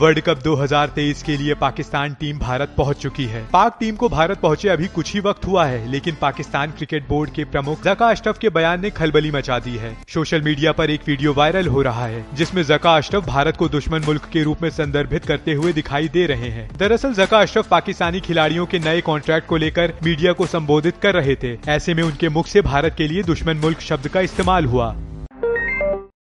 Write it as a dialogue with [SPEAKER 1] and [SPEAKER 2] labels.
[SPEAKER 1] World cup 2023 के लिए Pakistan team Bharat पहुँच चुकी है। पाक टीम को भारत पहुँचे अभी कुछ ही वक्त हुआ है, लेकिन पाकिस्तान क्रिकेट बोर्ड के प्रमुख जका अशरफ के बयान ने खलबली मचा दी है। सोशल मीडिया पर एक वीडियो वायरल हो रहा है, जिसमें जका अशरफ भारत को दुश्मन मुल्क के रूप में संदर्भित करते हुए दिखाई दे रहे हैं। दरअसल, जका अशरफ पाकिस्तानी खिलाड़ियों के नए कॉन्ट्रैक्ट को लेकर मीडिया को संबोधित कर रहे थे। ऐसे में उनके मुख से भारत के लिए दुश्मन मुल्क शब्द का इस्तेमाल हुआ।